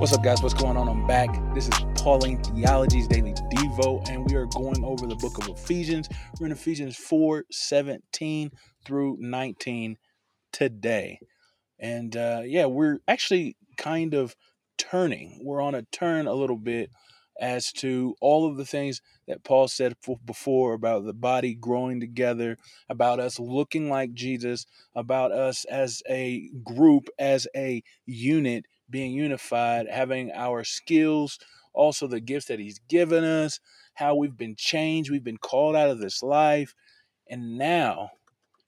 What's up, guys? What's going on? I'm back. This is Pauline Theology's Daily Devo, and we are going over the book of Ephesians. We're in Ephesians 4 17 through 19 today. And uh, yeah, we're actually kind of turning. We're on a turn a little bit as to all of the things that Paul said before about the body growing together, about us looking like Jesus, about us as a group, as a unit being unified, having our skills, also the gifts that He's given us, how we've been changed, we've been called out of this life. And now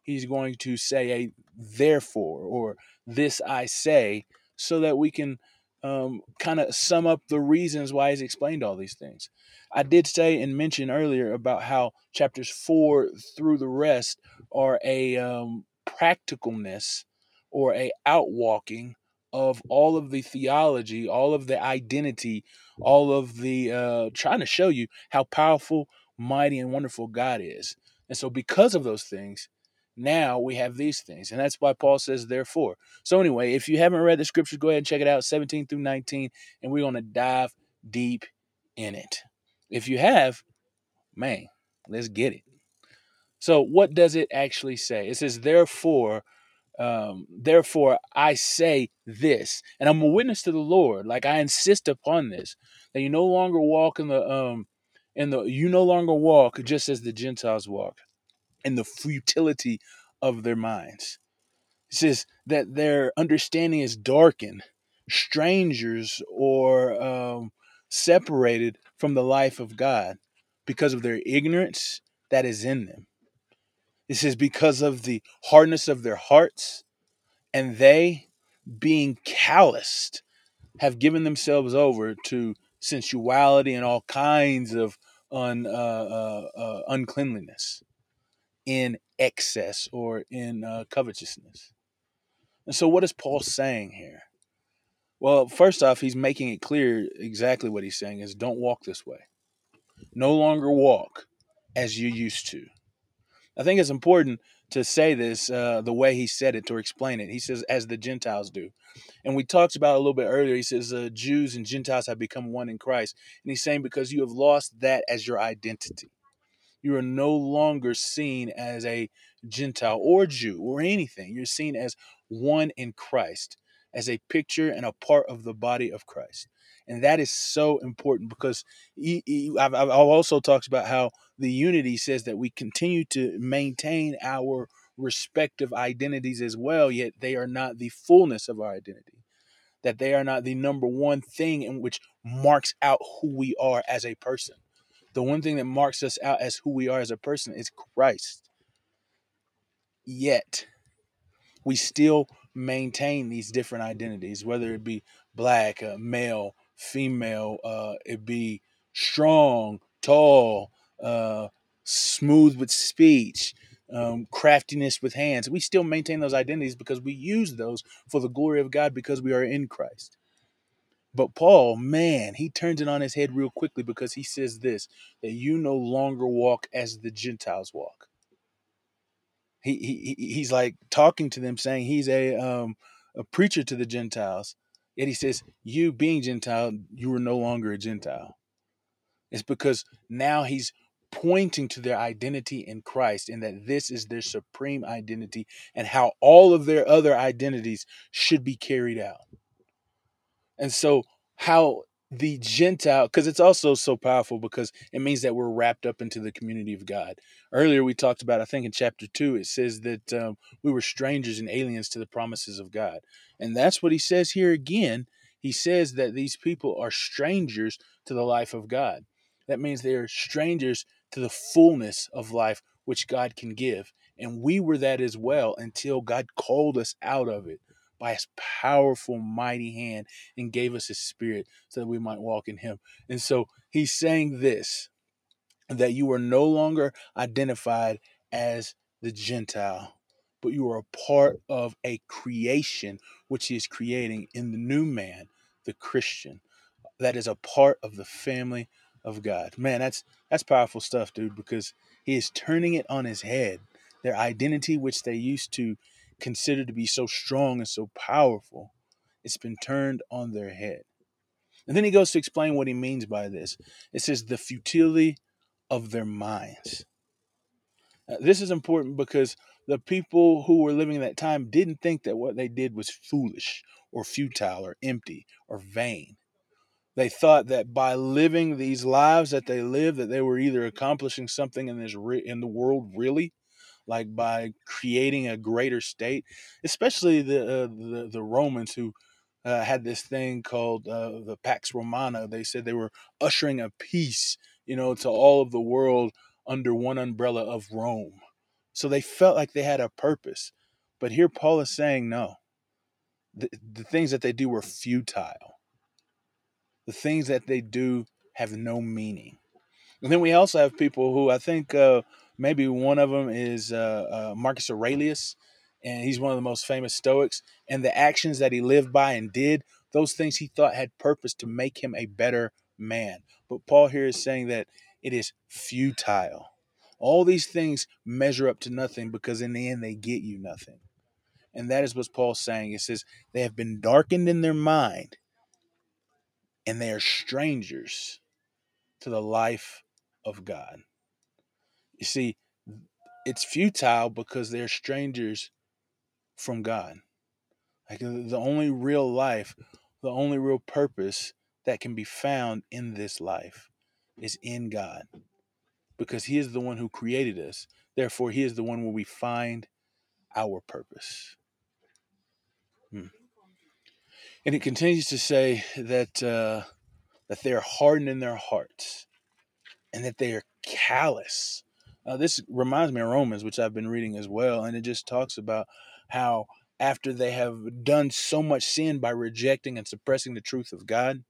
He's going to say a therefore or this I say so that we can um, kind of sum up the reasons why he's explained all these things. I did say and mention earlier about how chapters four through the rest are a um, practicalness or a outwalking of all of the theology, all of the identity, all of the uh, trying to show you how powerful, mighty, and wonderful God is. And so, because of those things, now we have these things. And that's why Paul says, therefore. So, anyway, if you haven't read the scriptures, go ahead and check it out 17 through 19, and we're going to dive deep in it. If you have, man, let's get it. So, what does it actually say? It says, therefore, um, therefore I say this, and I'm a witness to the Lord. Like I insist upon this, that you no longer walk in the um in the you no longer walk just as the Gentiles walk in the futility of their minds. It says that their understanding is darkened, strangers or um, separated from the life of God because of their ignorance that is in them. It says, because of the hardness of their hearts, and they, being calloused, have given themselves over to sensuality and all kinds of un, uh, uh, uh, uncleanliness in excess or in uh, covetousness. And so, what is Paul saying here? Well, first off, he's making it clear exactly what he's saying is don't walk this way. No longer walk as you used to. I think it's important to say this uh, the way he said it to explain it. He says, as the Gentiles do. And we talked about a little bit earlier. He says, uh, Jews and Gentiles have become one in Christ. And he's saying, because you have lost that as your identity. You are no longer seen as a Gentile or Jew or anything. You're seen as one in Christ, as a picture and a part of the body of Christ. And that is so important because he, he, I've, I've also talked about how the unity says that we continue to maintain our respective identities as well, yet they are not the fullness of our identity. That they are not the number one thing in which marks out who we are as a person the one thing that marks us out as who we are as a person is Christ. Yet, we still maintain these different identities, whether it be black, uh, male, female, uh, it be strong, tall, uh, smooth with speech, um, craftiness with hands. We still maintain those identities because we use those for the glory of God because we are in Christ. But Paul, man, he turns it on his head real quickly because he says this that you no longer walk as the Gentiles walk. He, he he's like talking to them, saying he's a um, a preacher to the Gentiles. Yet he says, You being Gentile, you are no longer a Gentile. It's because now he's pointing to their identity in Christ and that this is their supreme identity and how all of their other identities should be carried out. And so, how the Gentile, because it's also so powerful because it means that we're wrapped up into the community of God. Earlier, we talked about, I think in chapter two, it says that um, we were strangers and aliens to the promises of God. And that's what he says here again. He says that these people are strangers to the life of God. That means they are strangers to the fullness of life which God can give. And we were that as well until God called us out of it by his powerful, mighty hand and gave us his spirit so that we might walk in him. And so he's saying this that you are no longer identified as the Gentile, but you are a part of a creation which he is creating in the new man, the Christian. That is a part of the family of God. Man, that's that's powerful stuff, dude, because he is turning it on his head. Their identity, which they used to consider to be so strong and so powerful, it's been turned on their head. And then he goes to explain what he means by this. It says the futility of their minds. Uh, this is important because the people who were living in that time didn't think that what they did was foolish or futile or empty or vain. They thought that by living these lives that they lived, that they were either accomplishing something in this re- in the world really, like by creating a greater state, especially the uh, the, the Romans who uh, had this thing called uh, the Pax Romana. They said they were ushering a peace, you know, to all of the world under one umbrella of Rome. So they felt like they had a purpose. But here Paul is saying, no, the, the things that they do were futile. The things that they do have no meaning. And then we also have people who I think uh, maybe one of them is uh, uh, Marcus Aurelius, and he's one of the most famous Stoics. And the actions that he lived by and did, those things he thought had purpose to make him a better man. But Paul here is saying that it is futile. All these things measure up to nothing because in the end they get you nothing. And that is what Paul's saying. It says they have been darkened in their mind and they are strangers to the life of God. You see, it's futile because they're strangers from God. Like the only real life, the only real purpose that can be found in this life is in God. Because He is the one who created us. Therefore, He is the one where we find our purpose. And it continues to say that uh, that they are hardened in their hearts and that they are callous. Uh, this reminds me of Romans, which I've been reading as well, and it just talks about how after they have done so much sin by rejecting and suppressing the truth of God,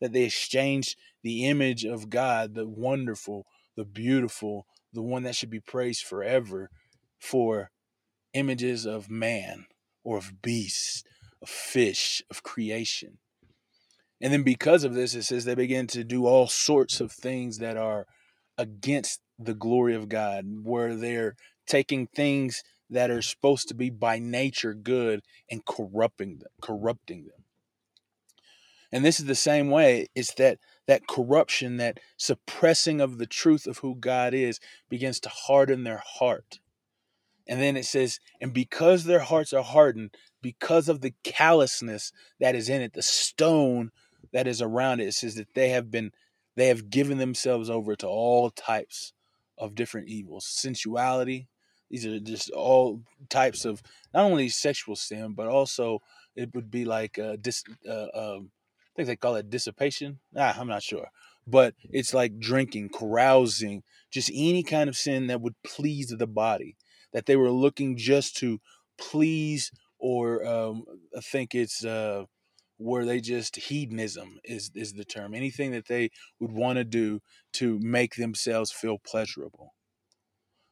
that they exchanged the image of God, the wonderful, the beautiful, the one that should be praised forever, for images of man or of beasts, of fish, of creation. And then because of this, it says they begin to do all sorts of things that are against the glory of God, where they're taking things that are supposed to be by nature good and corrupting them, corrupting them. And this is the same way. It's that that corruption, that suppressing of the truth of who God is begins to harden their heart. And then it says, and because their hearts are hardened, because of the callousness that is in it, the stone that is around it, it says that they have been they have given themselves over to all types of different evils, sensuality. These are just all types of not only sexual sin, but also it would be like uh, dis, uh, um, I think they call it dissipation. Ah, I'm not sure, but it's like drinking, carousing, just any kind of sin that would please the body. That they were looking just to please, or um, I think it's uh, where they just hedonism is is the term. Anything that they would want to do to make themselves feel pleasurable.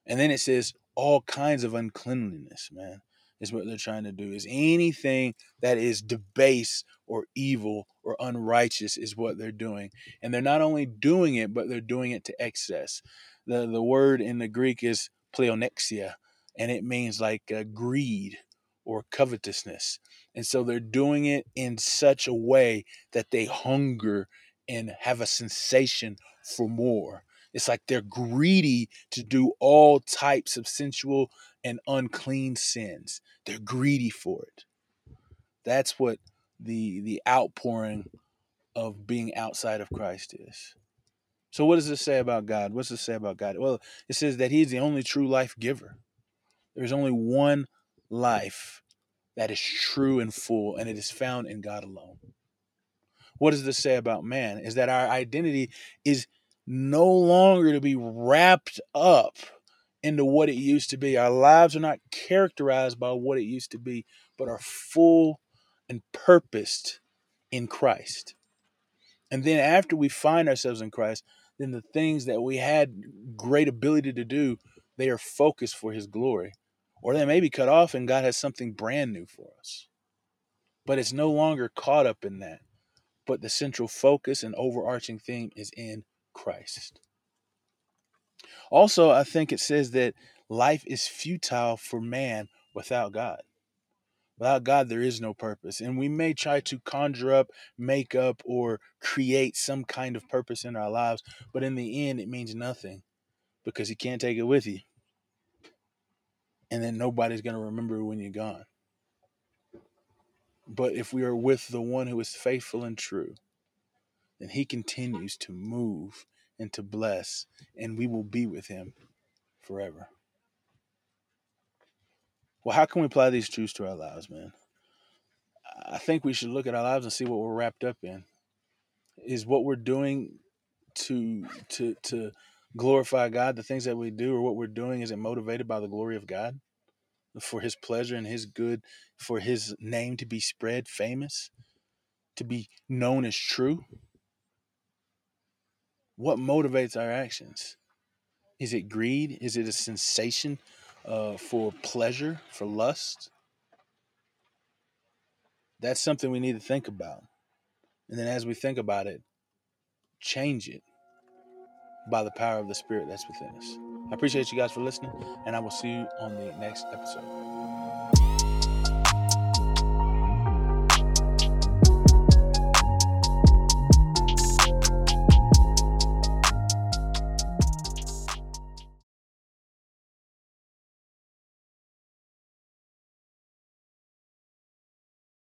And then it says all kinds of uncleanliness, man, is what they're trying to do. Is anything that is debase or evil or unrighteous is what they're doing. And they're not only doing it, but they're doing it to excess. The the word in the Greek is pleonexia, and it means like uh, greed or covetousness. And so they're doing it in such a way that they hunger and have a sensation for more. It's like they're greedy to do all types of sensual and unclean sins. They're greedy for it. That's what the the outpouring of being outside of Christ is. So what does it say about God? What's it say about God? Well, it says that he's the only true life giver. There's only one life that is true and full, and it is found in God alone. What does this say about man? Is that our identity is no longer to be wrapped up into what it used to be. Our lives are not characterized by what it used to be, but are full and purposed in Christ. And then after we find ourselves in Christ, then the things that we had great ability to do, they are focused for his glory or they may be cut off and God has something brand new for us. But it's no longer caught up in that. But the central focus and overarching theme is in Christ. Also, I think it says that life is futile for man without God. Without God, there is no purpose. And we may try to conjure up, make up, or create some kind of purpose in our lives, but in the end, it means nothing because you can't take it with you. And then nobody's going to remember when you're gone. But if we are with the one who is faithful and true, then he continues to move and to bless, and we will be with him forever. Well, how can we apply these truths to our lives, man? I think we should look at our lives and see what we're wrapped up in. Is what we're doing to to to glorify God, the things that we do or what we're doing, is it motivated by the glory of God? For his pleasure and his good, for his name to be spread famous, to be known as true? What motivates our actions? Is it greed? Is it a sensation uh, for pleasure, for lust? That's something we need to think about. And then as we think about it, change it by the power of the Spirit that's within us. I appreciate you guys for listening, and I will see you on the next episode.